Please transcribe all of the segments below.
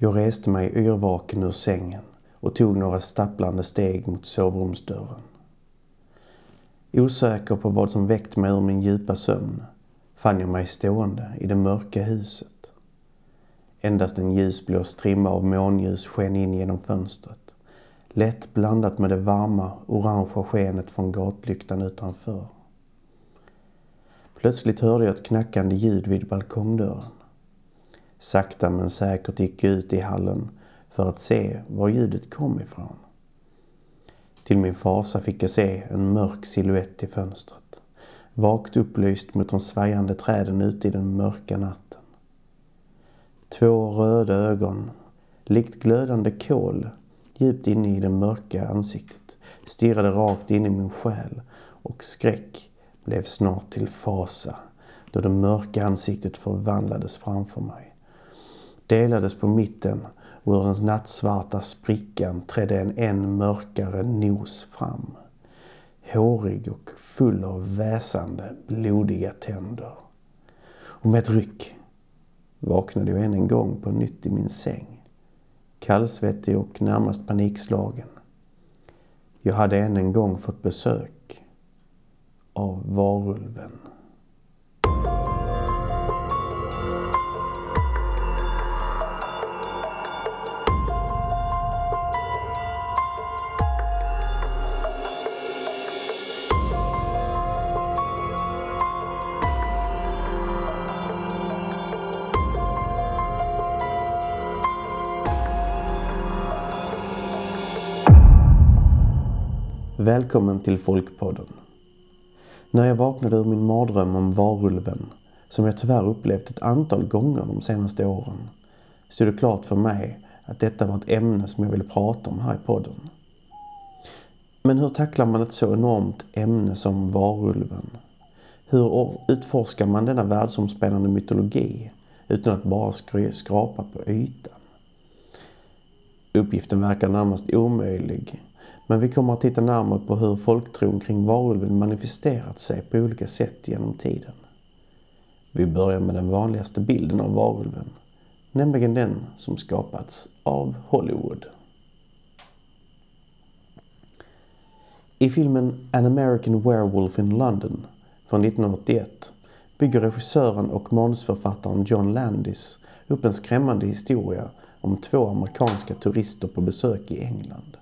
Jag reste mig yrvaken ur sängen och tog några stapplande steg mot sovrumsdörren. Osäker på vad som väckt mig ur min djupa sömn fann jag mig stående i det mörka huset. Endast en ljusblå strimma av månljus sken in genom fönstret, lätt blandat med det varma, orangea skenet från gatlyktan utanför. Plötsligt hörde jag ett knackande ljud vid balkongdörren. Sakta men säkert gick jag ut i hallen för att se var ljudet kom ifrån. Till min fasa fick jag se en mörk siluett i fönstret. Vagt upplyst mot de svajande träden ute i den mörka natten. Två röda ögon, likt glödande kol, djupt inne i det mörka ansiktet, stirrade rakt in i min själ och skräck blev snart till fasa då det mörka ansiktet förvandlades framför mig. Delades på mitten och ur den nattsvarta sprickan trädde en än mörkare nos fram. Hårig och full av väsande, blodiga tänder. Och med ett ryck vaknade jag än en gång på nytt i min säng. Kallsvettig och närmast panikslagen. Jag hade än en gång fått besök av varulven. Välkommen till Folkpodden. När jag vaknade ur min mardröm om varulven, som jag tyvärr upplevt ett antal gånger de senaste åren, stod det klart för mig att detta var ett ämne som jag ville prata om här i podden. Men hur tacklar man ett så enormt ämne som varulven? Hur utforskar man denna världsomspännande mytologi utan att bara skrapa på ytan? Uppgiften verkar närmast omöjlig men vi kommer att titta närmare på hur folktron kring varulven manifesterat sig på olika sätt genom tiden. Vi börjar med den vanligaste bilden av varulven, nämligen den som skapats av Hollywood. I filmen An American Werewolf in London från 1981 bygger regissören och manusförfattaren John Landis upp en skrämmande historia om två amerikanska turister på besök i England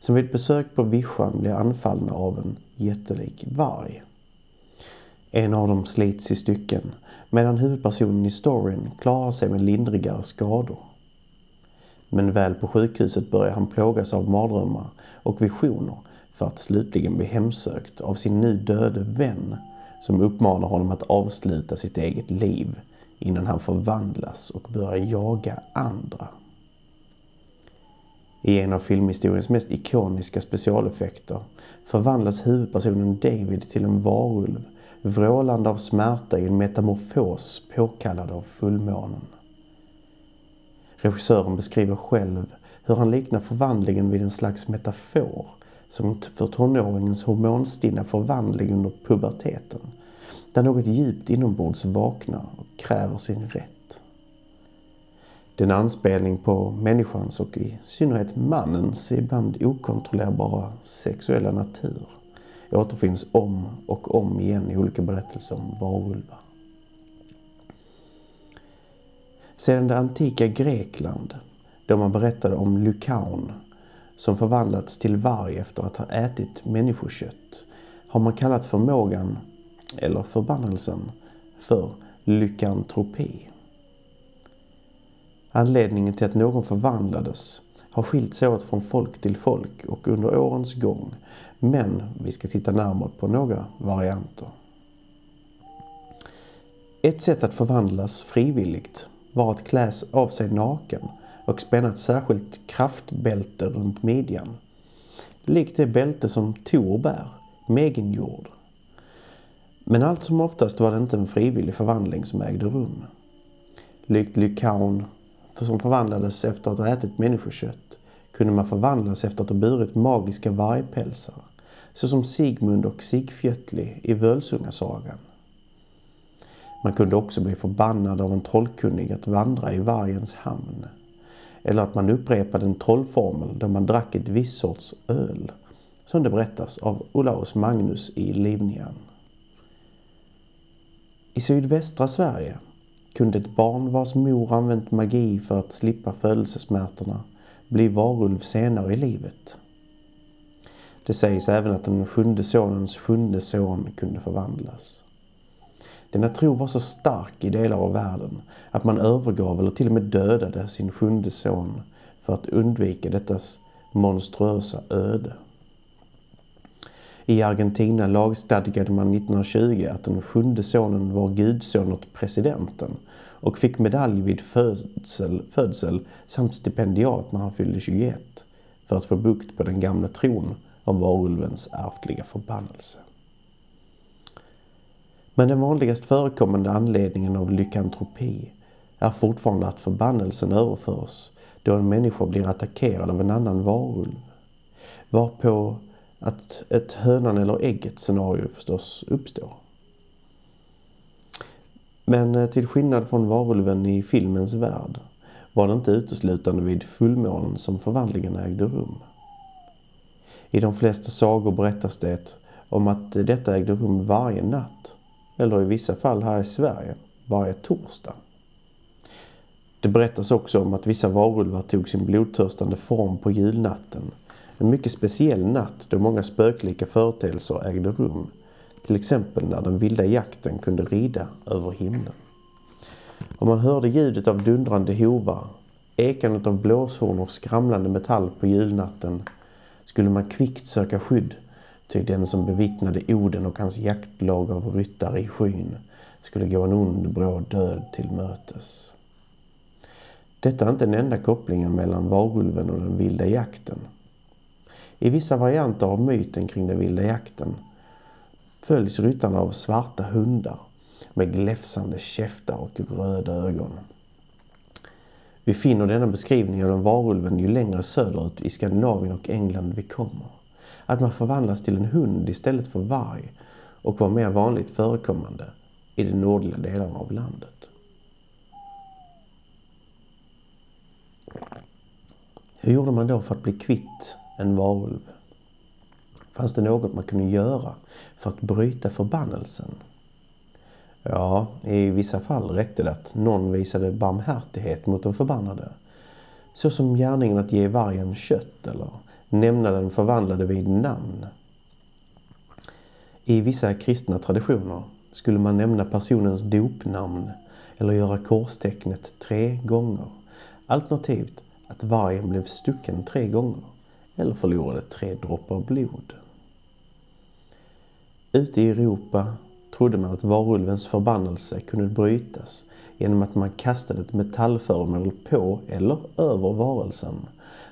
som vid ett besök på vischan blir anfallna av en jättelik varg. En av dem slits i stycken medan huvudpersonen i storyn klarar sig med lindrigare skador. Men väl på sjukhuset börjar han plågas av mardrömmar och visioner för att slutligen bli hemsökt av sin nu döde vän som uppmanar honom att avsluta sitt eget liv innan han förvandlas och börjar jaga andra. I en av filmhistoriens mest ikoniska specialeffekter förvandlas huvudpersonen David till en varulv, vrålande av smärta i en metamorfos påkallad av fullmånen. Regissören beskriver själv hur han liknar förvandlingen vid en slags metafor som för tonåringens hormonstinna förvandling under puberteten, där något djupt inombords vaknar och kräver sin rätt. Den anspelning på människans och i synnerhet mannens ibland okontrollerbara sexuella natur återfinns om och om igen i olika berättelser om varulvar. Sedan det antika Grekland, då man berättade om Lykaon som förvandlats till varg efter att ha ätit människokött, har man kallat förmågan, eller förbannelsen, för lykantropi. Anledningen till att någon förvandlades har skilt sig åt från folk till folk och under årens gång. Men vi ska titta närmare på några varianter. Ett sätt att förvandlas frivilligt var att klä av sig naken och spänna ett särskilt kraftbälte runt midjan. Likt det bälte som Tor bär, jord. Men allt som oftast var det inte en frivillig förvandling som ägde rum. Likt Lykaon som förvandlades efter att ha ätit människokött kunde man förvandlas efter att ha burit magiska vargpälsar, såsom Sigmund och Sigfjötli i Völsungasagan. Man kunde också bli förbannad av en trollkunnig att vandra i vargens hamn. eller att man upprepade en trollformel där man drack ett visst sorts öl, som det berättas av Olaus Magnus i Livnian. I sydvästra Sverige kunde ett barn vars mor använt magi för att slippa födelsesmärtorna bli varulv senare i livet. Det sägs även att den sjunde sonens sjunde son kunde förvandlas. Denna tro var så stark i delar av världen att man övergav eller till och med dödade sin sjunde son för att undvika dettas monstruösa öde. I Argentina lagstadgade man 1920 att den sjunde sonen var gudson åt presidenten och fick medalj vid födsel, födsel samt stipendiat när han fyllde 21 för att få bukt på den gamla tron om varulvens ärftliga förbannelse. Men den vanligast förekommande anledningen av lykantropi är fortfarande att förbannelsen överförs då en människa blir attackerad av en annan varulv. Varpå att ett hönan eller ägget scenario förstås uppstår. Men eh, till skillnad från varulven i filmens värld var det inte uteslutande vid fullmånen som förvandlingen ägde rum. I de flesta sagor berättas det om att detta ägde rum varje natt, eller i vissa fall här i Sverige, varje torsdag. Det berättas också om att vissa varulvar tog sin blodtörstande form på julnatten. En mycket speciell natt då många spöklika företeelser ägde rum. Till exempel när den vilda jakten kunde rida över himlen. Om man hörde ljudet av dundrande hovar, ekandet av blåshorn och skramlande metall på julnatten skulle man kvickt söka skydd, ty den som bevittnade Oden och hans jaktlag av ryttare i skyn skulle gå en ond bråd död till mötes. Detta är inte den enda kopplingen mellan varulven och den vilda jakten. I vissa varianter av myten kring den vilda jakten följs ryttarna av svarta hundar med gläfsande käftar och röda ögon. Vi finner denna beskrivning av varulven ju längre söderut i Skandinavien och England vi kommer. Att man förvandlas till en hund istället för varg och var mer vanligt förekommande i de nordliga delarna av landet. Hur gjorde man då för att bli kvitt en varulv? Fanns det något man kunde göra för att bryta förbannelsen? Ja, i vissa fall räckte det att någon visade barmhärtighet mot den förbannade. Så som gärningen att ge vargen kött eller nämna den förvandlade vid namn. I vissa kristna traditioner skulle man nämna personens dopnamn eller göra korstecknet tre gånger. Alternativt att vargen blev stucken tre gånger eller förlorade tre droppar blod. Ute i Europa trodde man att varulvens förbannelse kunde brytas genom att man kastade ett metallföremål på eller över varelsen.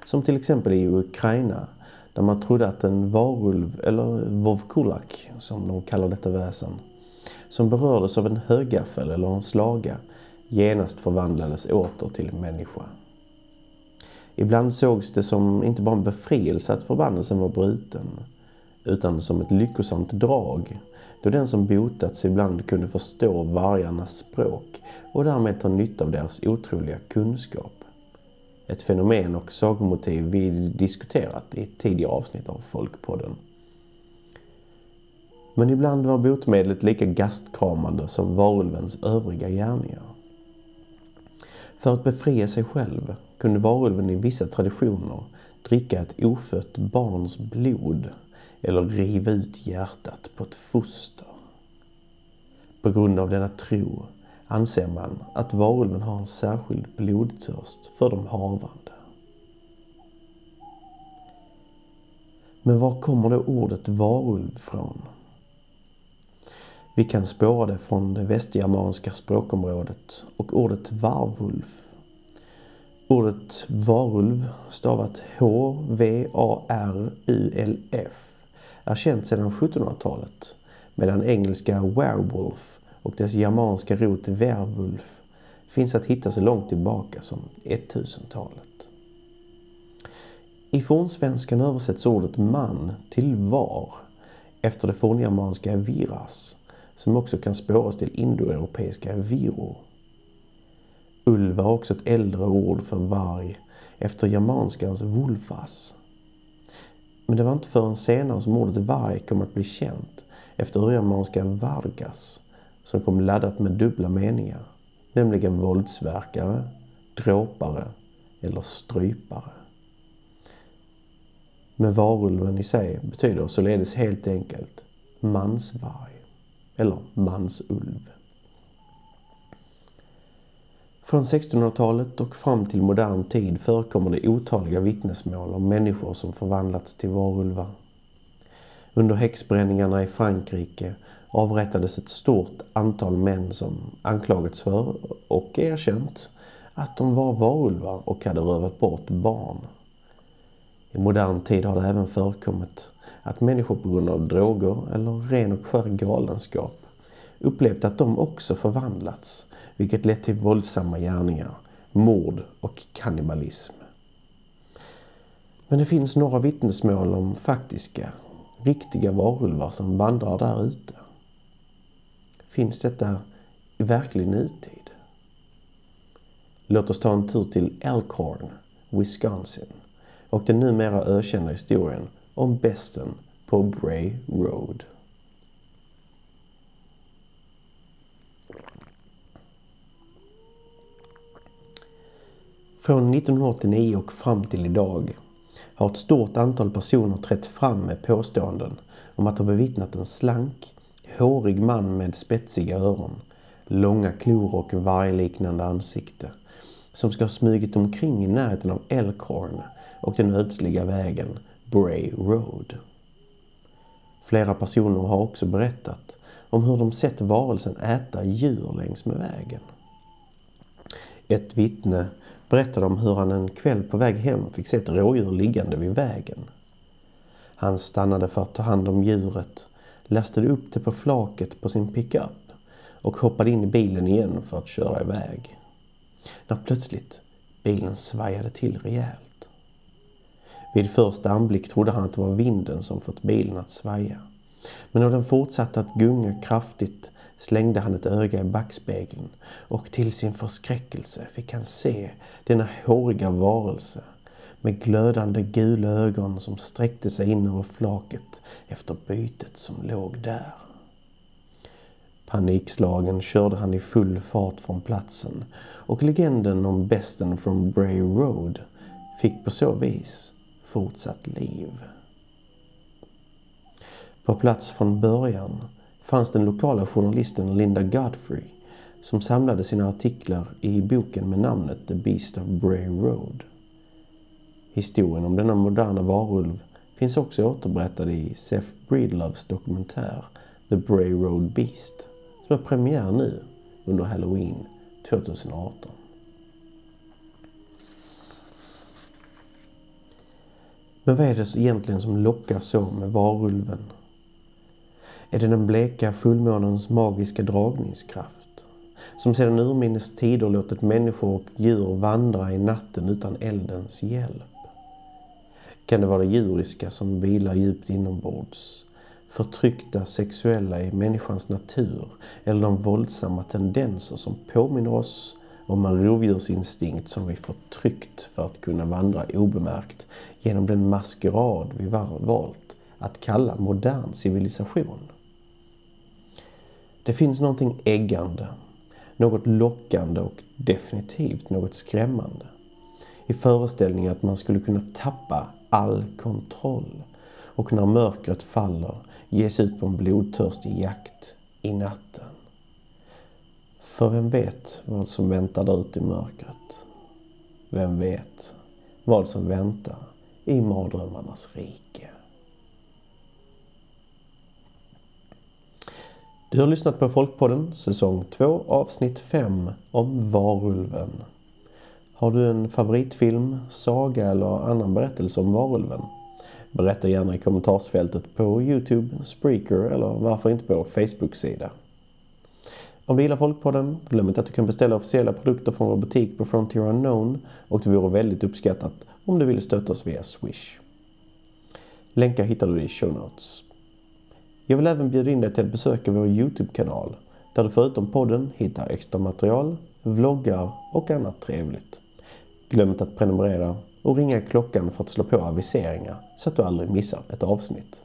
Som till exempel i Ukraina där man trodde att en varulv, eller vovkulak som de kallar detta väsen, som berördes av en högaffel eller en slaga genast förvandlades åter till människa. Ibland sågs det som inte bara en befrielse att förbannelsen var bruten, utan som ett lyckosamt drag då den som botats ibland kunde förstå vargarnas språk och därmed ta nytta av deras otroliga kunskap. Ett fenomen och sagomotiv vi diskuterat i tidigare avsnitt av Folkpodden. Men ibland var botemedlet lika gastkramande som varulvens övriga gärningar. För att befria sig själv kunde varulven i vissa traditioner dricka ett ofött barns blod eller riva ut hjärtat på ett foster. På grund av denna tro anser man att varulven har en särskild blodtörst för de havande. Men var kommer då ordet varulv från? Vi kan spåra det från det västgermanska språkområdet och ordet varvulf. Ordet varulv stavat H-V-A-R-U-L-F är känt sedan 1700-talet medan engelska werewolf och dess germanska rot werwolf finns att hitta så långt tillbaka som 1000-talet. I fornsvenskan översätts ordet man till var efter det forngermanska viras som också kan spåras till indoeuropeiska viro. Ulv är också ett äldre ord för varg efter germanskans vulvas. Men det var inte förrän senare som ordet varg kom att bli känt efter urgermanska vargas som kom laddat med dubbla meningar, nämligen våldsverkare, dråpare eller strypare. Men varulven i sig betyder således helt enkelt mansvarg eller mansulv. Från 1600-talet och fram till modern tid förekommer det otaliga vittnesmål om människor som förvandlats till varulvar. Under häxbränningarna i Frankrike avrättades ett stort antal män som anklagats för och erkänt att de var varulvar och hade rövat bort barn. I modern tid har det även förekommit att människor på grund av droger eller ren och skär galenskap upplevt att de också förvandlats, vilket lett till våldsamma gärningar, mord och kannibalism. Men det finns några vittnesmål om faktiska, riktiga varulvar som vandrar där ute. Finns detta i verklig nutid? Låt oss ta en tur till Elkhorn, Wisconsin och den numera ökända historien om besten på Bray Road. Från 1989 och fram till idag har ett stort antal personer trätt fram med påståenden om att ha bevittnat en slank, hårig man med spetsiga öron, långa klor och vargliknande ansikte som ska ha smugit omkring i närheten av Elkhorn och den ödsliga vägen Bray Road. Flera personer har också berättat om hur de sett varelsen äta djur längs med vägen. Ett vittne berättade om hur han en kväll på väg hem fick se ett rådjur liggande vid vägen. Han stannade för att ta hand om djuret, lastade upp det på flaket på sin pickup och hoppade in i bilen igen för att köra iväg. När plötsligt bilen svajade till rejält. Vid första anblick trodde han att det var vinden som fått bilen att svaja. Men när den fortsatte att gunga kraftigt slängde han ett öga i backspegeln och till sin förskräckelse fick han se denna håriga varelse med glödande gula ögon som sträckte sig in över flaket efter bytet som låg där. Panikslagen körde han i full fart från platsen och legenden om besten från Bray Road fick på så vis fortsatt liv. På plats från början fanns den lokala journalisten Linda Godfrey som samlade sina artiklar i boken med namnet The Beast of Bray Road. Historien om denna moderna varulv finns också återberättad i Seth Breedloves dokumentär The Bray Road Beast som har premiär nu under Halloween 2018. Men vad är det egentligen som lockar så med varulven? Är det den bleka fullmånens magiska dragningskraft? Som sedan urminnes tider låtit människor och djur vandra i natten utan eldens hjälp? Kan det vara det djuriska som vilar djupt inombords? Förtryckta sexuella i människans natur eller de våldsamma tendenser som påminner oss om en rovdjursinstinkt som vi förtryckt för att kunna vandra obemärkt genom den maskerad vi valt att kalla modern civilisation. Det finns någonting äggande, något lockande och definitivt något skrämmande i föreställningen att man skulle kunna tappa all kontroll och när mörkret faller ges ut på en blodtörstig jakt i natten. För vem vet vad som väntar där ute i mörkret? Vem vet vad som väntar i mardrömmarnas rike? Du har lyssnat på Folkpodden säsong 2 avsnitt 5 om Varulven. Har du en favoritfilm, saga eller annan berättelse om Varulven? Berätta gärna i kommentarsfältet på Youtube, Spreaker eller varför inte på Facebook-sida. Om du gillar Folkpodden, glöm inte att du kan beställa officiella produkter från vår butik på Frontier Unknown och det vore väldigt uppskattat om du ville stötta oss via Swish. Länkar hittar du i show notes. Jag vill även bjuda in dig till att besöka vår Youtube-kanal där du förutom podden hittar extra material, vloggar och annat trevligt. Glöm inte att prenumerera och ringa klockan för att slå på aviseringar så att du aldrig missar ett avsnitt.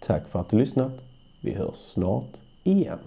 Tack för att du lyssnat. Vi hörs snart igen.